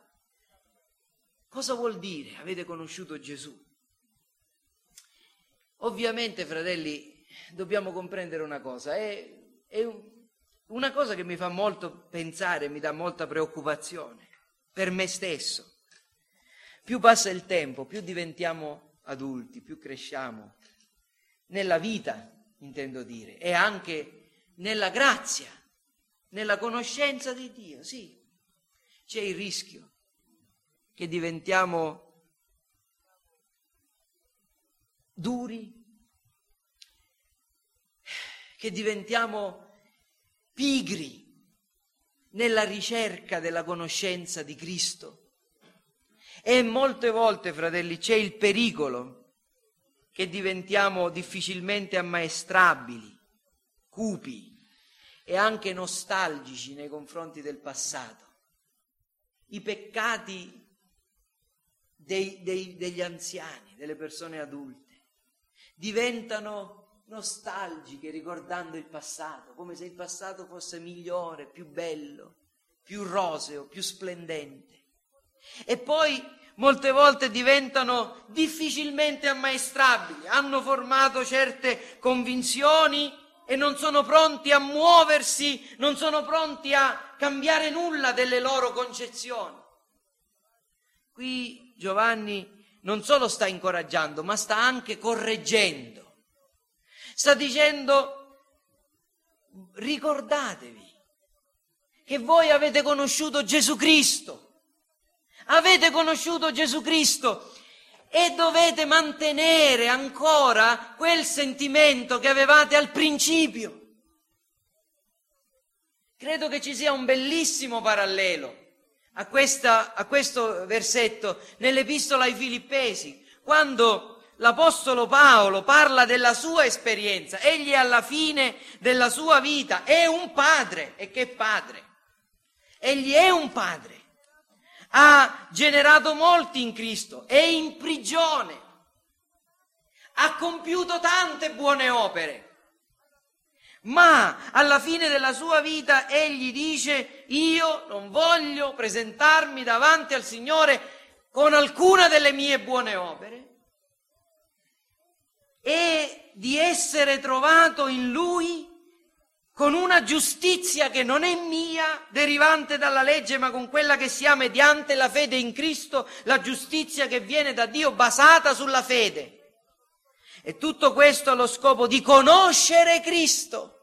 Cosa vuol dire avete conosciuto Gesù? Ovviamente, fratelli, dobbiamo comprendere una cosa, è, è una cosa che mi fa molto pensare, mi dà molta preoccupazione per me stesso. Più passa il tempo, più diventiamo adulti, più cresciamo nella vita, intendo dire, e anche nella grazia, nella conoscenza di Dio, sì. C'è il rischio che diventiamo duri, che diventiamo pigri, nella ricerca della conoscenza di Cristo. E molte volte, fratelli, c'è il pericolo che diventiamo difficilmente ammaestrabili, cupi e anche nostalgici nei confronti del passato. I peccati dei, dei, degli anziani, delle persone adulte, diventano nostalgiche ricordando il passato, come se il passato fosse migliore, più bello, più roseo, più splendente. E poi molte volte diventano difficilmente ammaestrabili, hanno formato certe convinzioni e non sono pronti a muoversi, non sono pronti a cambiare nulla delle loro concezioni. Qui Giovanni non solo sta incoraggiando, ma sta anche correggendo sta dicendo ricordatevi che voi avete conosciuto Gesù Cristo. Avete conosciuto Gesù Cristo e dovete mantenere ancora quel sentimento che avevate al principio. Credo che ci sia un bellissimo parallelo a, questa, a questo versetto nell'epistola ai Filippesi, quando l'Apostolo Paolo parla della sua esperienza, egli alla fine della sua vita. È un padre, e che padre? Egli è un padre. Ha generato molti in Cristo, è in prigione, ha compiuto tante buone opere, ma alla fine della sua vita egli dice io non voglio presentarmi davanti al Signore con alcuna delle mie buone opere e di essere trovato in Lui con una giustizia che non è mia, derivante dalla legge, ma con quella che si ha mediante la fede in Cristo, la giustizia che viene da Dio basata sulla fede. E tutto questo allo scopo di conoscere Cristo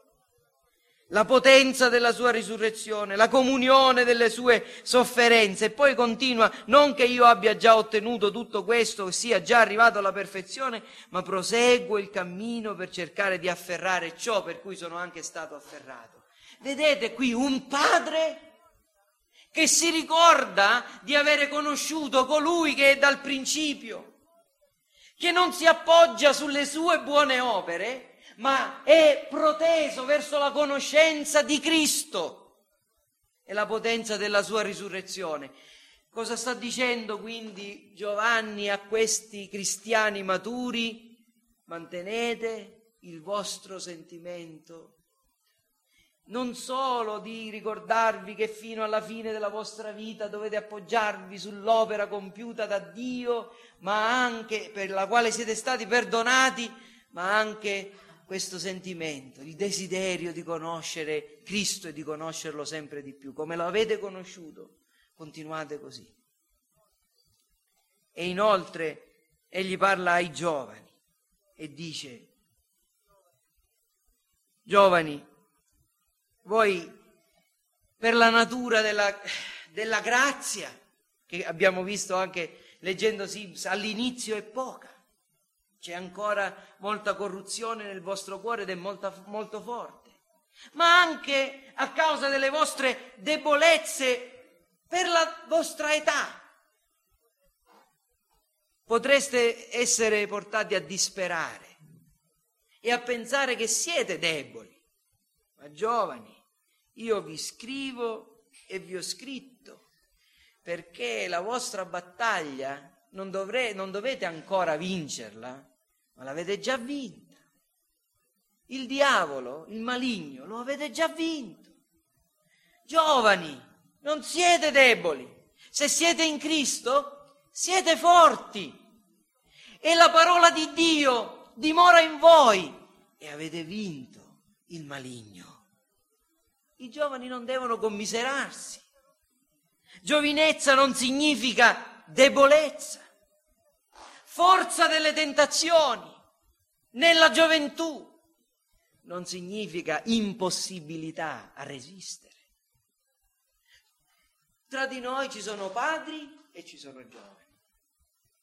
la potenza della sua risurrezione, la comunione delle sue sofferenze. E poi continua, non che io abbia già ottenuto tutto questo, sia già arrivato alla perfezione, ma proseguo il cammino per cercare di afferrare ciò per cui sono anche stato afferrato. Vedete qui un padre che si ricorda di avere conosciuto colui che è dal principio, che non si appoggia sulle sue buone opere, ma è proteso verso la conoscenza di Cristo e la potenza della sua risurrezione. Cosa sta dicendo quindi Giovanni a questi cristiani maturi? Mantenete il vostro sentimento non solo di ricordarvi che fino alla fine della vostra vita dovete appoggiarvi sull'opera compiuta da Dio, ma anche per la quale siete stati perdonati, ma anche questo sentimento, il desiderio di conoscere Cristo e di conoscerlo sempre di più. Come lo avete conosciuto, continuate così. E inoltre egli parla ai giovani e dice, giovani, voi per la natura della, della grazia, che abbiamo visto anche leggendo Sims, all'inizio è poca c'è ancora molta corruzione nel vostro cuore ed è molta, molto forte. Ma anche a causa delle vostre debolezze per la vostra età. Potreste essere portati a disperare e a pensare che siete deboli. Ma giovani, io vi scrivo e vi ho scritto perché la vostra battaglia non, dovrei, non dovete ancora vincerla, ma l'avete già vinta. Il diavolo, il maligno, lo avete già vinto. Giovani, non siete deboli. Se siete in Cristo, siete forti. E la parola di Dio dimora in voi e avete vinto il maligno. I giovani non devono commiserarsi. Giovinezza non significa debolezza forza delle tentazioni nella gioventù non significa impossibilità a resistere. Tra di noi ci sono padri e ci sono giovani.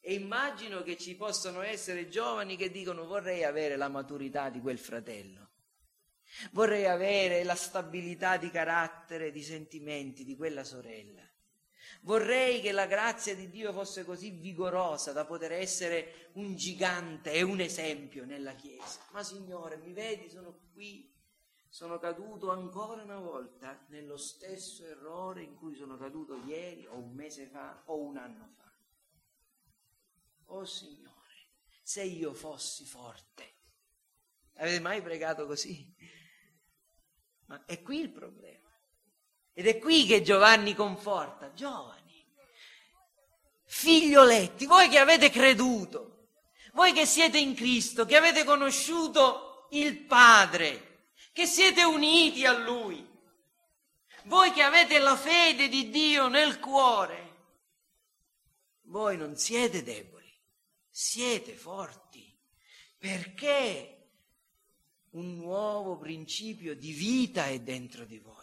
E immagino che ci possano essere giovani che dicono vorrei avere la maturità di quel fratello, vorrei avere la stabilità di carattere, di sentimenti di quella sorella. Vorrei che la grazia di Dio fosse così vigorosa da poter essere un gigante e un esempio nella Chiesa. Ma Signore, mi vedi, sono qui, sono caduto ancora una volta nello stesso errore in cui sono caduto ieri o un mese fa o un anno fa. Oh Signore, se io fossi forte. Avete mai pregato così? Ma è qui il problema. Ed è qui che Giovanni conforta, giovani, figlioletti, voi che avete creduto, voi che siete in Cristo, che avete conosciuto il Padre, che siete uniti a Lui, voi che avete la fede di Dio nel cuore, voi non siete deboli, siete forti, perché un nuovo principio di vita è dentro di voi,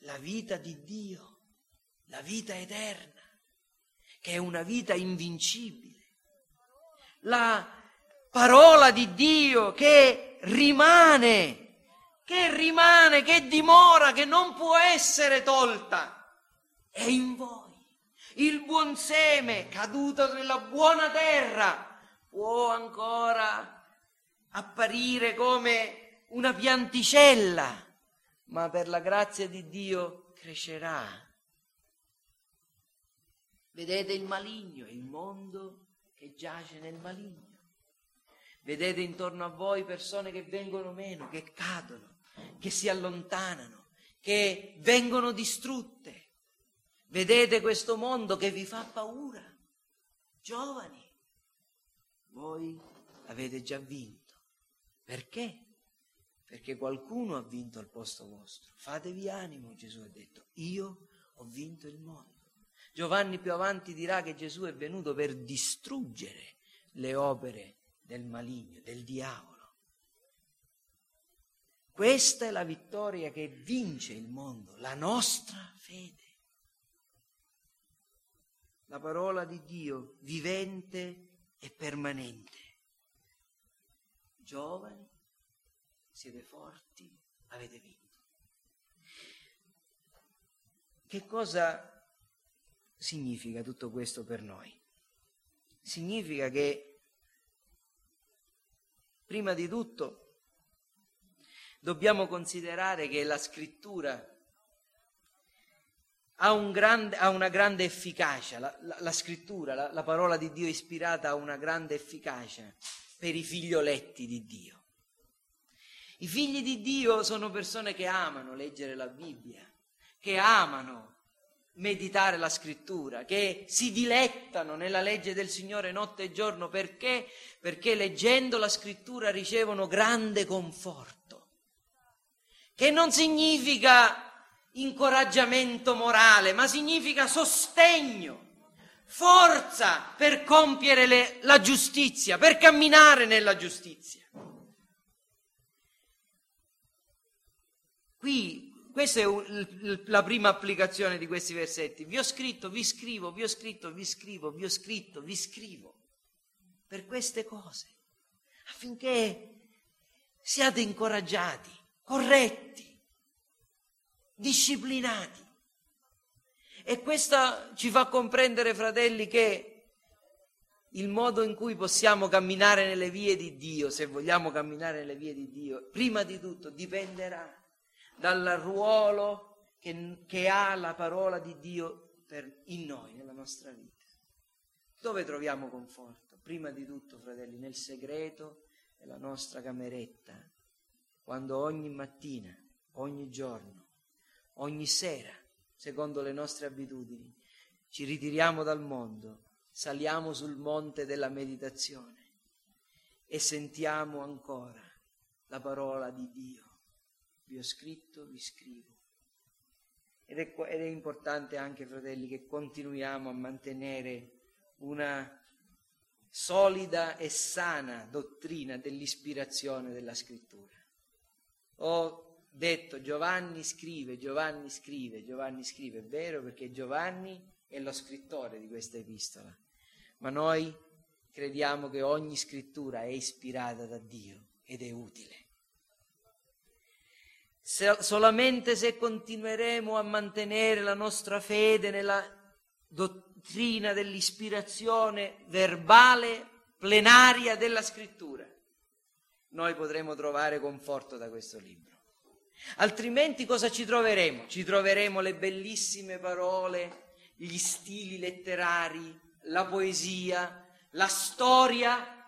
la vita di Dio, la vita eterna, che è una vita invincibile. La parola di Dio che rimane, che rimane, che dimora, che non può essere tolta, è in voi. Il buon seme caduto nella buona terra può ancora apparire come una pianticella, ma per la grazia di Dio crescerà. Vedete il maligno, il mondo che giace nel maligno. Vedete intorno a voi persone che vengono meno, che cadono, che si allontanano, che vengono distrutte. Vedete questo mondo che vi fa paura. Giovani, voi avete già vinto. Perché? Perché qualcuno ha vinto al posto vostro. Fatevi animo, Gesù ha detto, io ho vinto il mondo. Giovanni più avanti dirà che Gesù è venuto per distruggere le opere del maligno, del diavolo. Questa è la vittoria che vince il mondo, la nostra fede. La parola di Dio vivente e permanente giovani, siete forti, avete vinto. Che cosa significa tutto questo per noi? Significa che, prima di tutto, dobbiamo considerare che la scrittura ha, un grande, ha una grande efficacia, la, la, la scrittura, la, la parola di Dio ispirata ha una grande efficacia per i figlioletti di Dio. I figli di Dio sono persone che amano leggere la Bibbia, che amano meditare la scrittura, che si dilettano nella legge del Signore notte e giorno perché? Perché leggendo la scrittura ricevono grande conforto, che non significa incoraggiamento morale, ma significa sostegno forza per compiere le, la giustizia, per camminare nella giustizia. Qui, questa è la prima applicazione di questi versetti. Vi ho scritto, vi scrivo, vi ho scritto, vi scrivo, vi ho scritto, vi scrivo per queste cose, affinché siate incoraggiati, corretti, disciplinati e questo ci fa comprendere, fratelli, che il modo in cui possiamo camminare nelle vie di Dio, se vogliamo camminare nelle vie di Dio, prima di tutto dipenderà dal ruolo che, che ha la parola di Dio per, in noi, nella nostra vita. Dove troviamo conforto? Prima di tutto, fratelli, nel segreto della nostra cameretta, quando ogni mattina, ogni giorno, ogni sera secondo le nostre abitudini, ci ritiriamo dal mondo, saliamo sul monte della meditazione e sentiamo ancora la parola di Dio. Vi ho scritto, vi scrivo. Ed è, ed è importante anche, fratelli, che continuiamo a mantenere una solida e sana dottrina dell'ispirazione della scrittura. Ho detto Giovanni scrive, Giovanni scrive, Giovanni scrive, è vero perché Giovanni è lo scrittore di questa epistola, ma noi crediamo che ogni scrittura è ispirata da Dio ed è utile. Se, solamente se continueremo a mantenere la nostra fede nella dottrina dell'ispirazione verbale plenaria della scrittura, noi potremo trovare conforto da questo libro. Altrimenti cosa ci troveremo? Ci troveremo le bellissime parole, gli stili letterari, la poesia, la storia,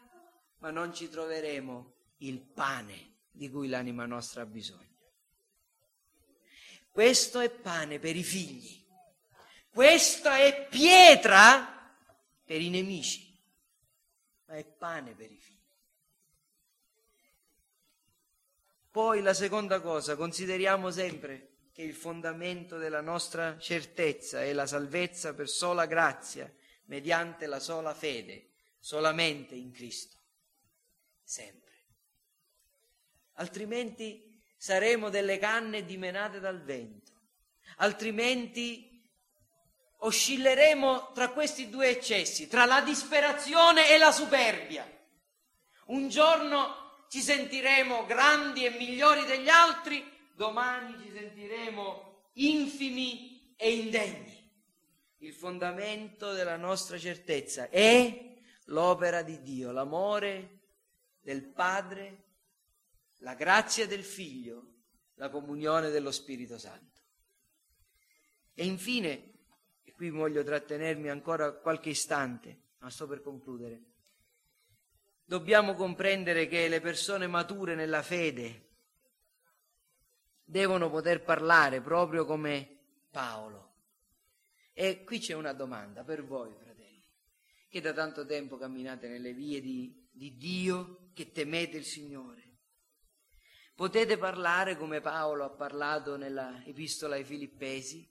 ma non ci troveremo il pane di cui l'anima nostra ha bisogno. Questo è pane per i figli, questa è pietra per i nemici, ma è pane per i figli. Poi la seconda cosa, consideriamo sempre che il fondamento della nostra certezza è la salvezza per sola grazia, mediante la sola fede, solamente in Cristo. Sempre. altrimenti saremo delle canne dimenate dal vento, altrimenti oscilleremo tra questi due eccessi, tra la disperazione e la superbia. Un giorno ci sentiremo grandi e migliori degli altri, domani ci sentiremo infimi e indegni. Il fondamento della nostra certezza è l'opera di Dio, l'amore del Padre, la grazia del Figlio, la comunione dello Spirito Santo. E infine, e qui voglio trattenermi ancora qualche istante, ma sto per concludere, dobbiamo comprendere che le persone mature nella fede devono poter parlare proprio come Paolo. E qui c'è una domanda per voi, fratelli, che da tanto tempo camminate nelle vie di, di Dio, che temete il Signore. Potete parlare come Paolo ha parlato nella epistola ai Filippesi?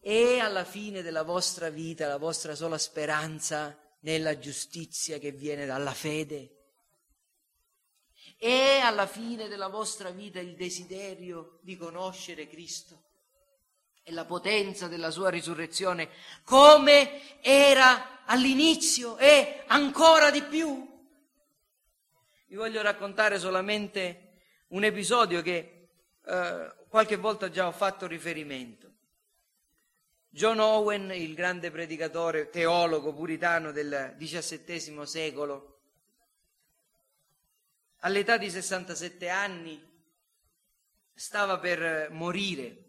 E alla fine della vostra vita la vostra sola speranza nella giustizia che viene dalla fede? E alla fine della vostra vita il desiderio di conoscere Cristo? e la potenza della sua risurrezione come era all'inizio e ancora di più. Vi voglio raccontare solamente un episodio che eh, qualche volta già ho fatto riferimento. John Owen, il grande predicatore, teologo puritano del XVII secolo, all'età di 67 anni stava per morire,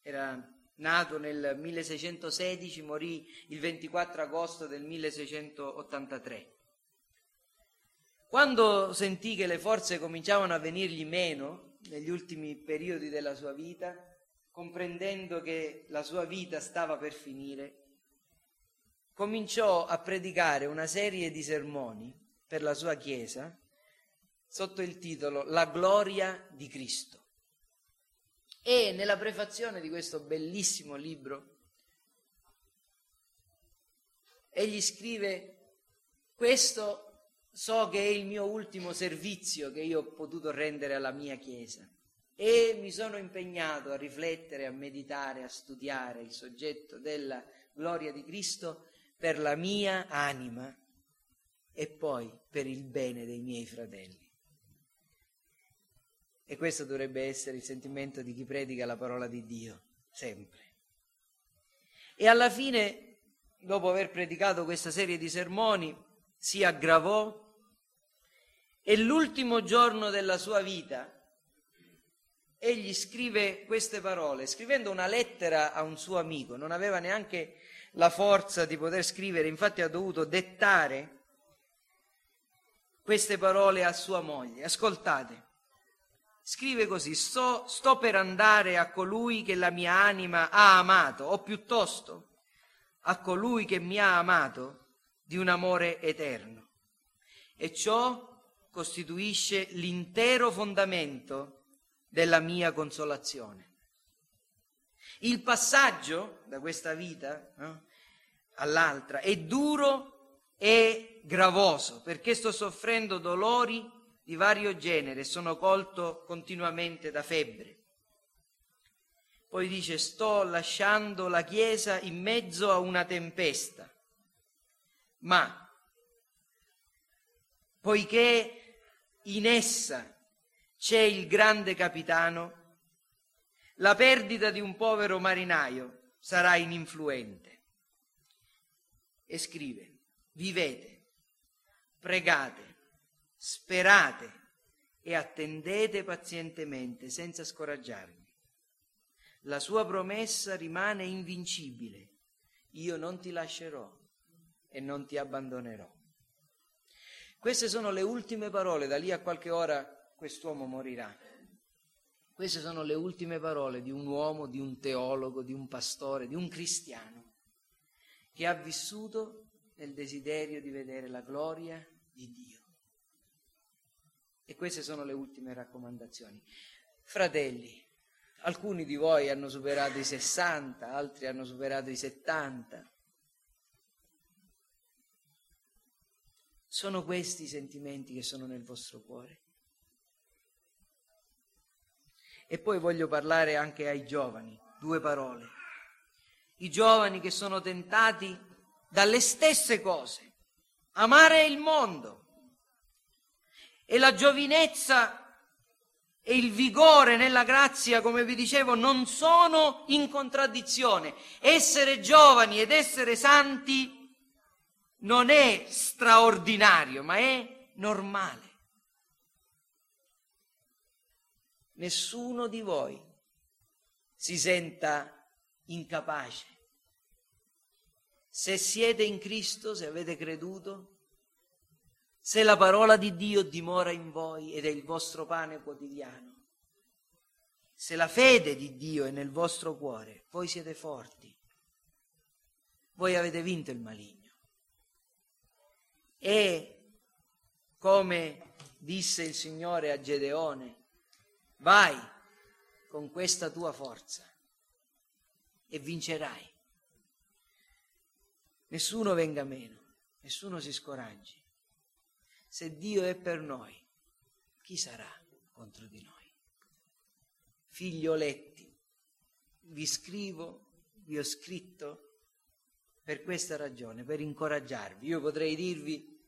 era nato nel 1616, morì il 24 agosto del 1683. Quando sentì che le forze cominciavano a venirgli meno negli ultimi periodi della sua vita, comprendendo che la sua vita stava per finire, cominciò a predicare una serie di sermoni per la sua chiesa sotto il titolo La gloria di Cristo. E nella prefazione di questo bellissimo libro egli scrive questo so che è il mio ultimo servizio che io ho potuto rendere alla mia Chiesa e mi sono impegnato a riflettere, a meditare, a studiare il soggetto della gloria di Cristo per la mia anima e poi per il bene dei miei fratelli. E questo dovrebbe essere il sentimento di chi predica la parola di Dio, sempre. E alla fine, dopo aver predicato questa serie di sermoni, si aggravò e l'ultimo giorno della sua vita egli scrive queste parole, scrivendo una lettera a un suo amico, non aveva neanche la forza di poter scrivere, infatti ha dovuto dettare queste parole a sua moglie. Ascoltate, scrive così, sto, sto per andare a colui che la mia anima ha amato, o piuttosto a colui che mi ha amato di un amore eterno. E ciò costituisce l'intero fondamento della mia consolazione. Il passaggio da questa vita no, all'altra è duro e gravoso perché sto soffrendo dolori di vario genere, sono colto continuamente da febbre. Poi dice sto lasciando la Chiesa in mezzo a una tempesta, ma poiché in essa c'è il grande capitano, la perdita di un povero marinaio sarà ininfluente. E scrive, vivete, pregate, sperate e attendete pazientemente senza scoraggiarvi. La sua promessa rimane invincibile. Io non ti lascerò e non ti abbandonerò. Queste sono le ultime parole, da lì a qualche ora quest'uomo morirà. Queste sono le ultime parole di un uomo, di un teologo, di un pastore, di un cristiano che ha vissuto nel desiderio di vedere la gloria di Dio. E queste sono le ultime raccomandazioni. Fratelli, alcuni di voi hanno superato i 60, altri hanno superato i 70. Sono questi i sentimenti che sono nel vostro cuore. E poi voglio parlare anche ai giovani, due parole. I giovani che sono tentati dalle stesse cose, amare il mondo. E la giovinezza e il vigore nella grazia, come vi dicevo, non sono in contraddizione. Essere giovani ed essere santi non è straordinario, ma è normale. Nessuno di voi si senta incapace. Se siete in Cristo, se avete creduto, se la parola di Dio dimora in voi ed è il vostro pane quotidiano, se la fede di Dio è nel vostro cuore, voi siete forti, voi avete vinto il maligno. E come disse il Signore a Gedeone, vai con questa tua forza e vincerai. Nessuno venga meno, nessuno si scoraggi. Se Dio è per noi, chi sarà contro di noi? Figlioletti, vi scrivo, vi ho scritto per questa ragione, per incoraggiarvi. Io potrei dirvi,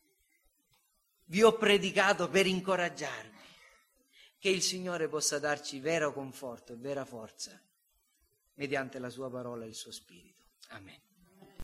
vi ho predicato per incoraggiarvi, che il Signore possa darci vero conforto e vera forza mediante la sua parola e il suo spirito. Amen.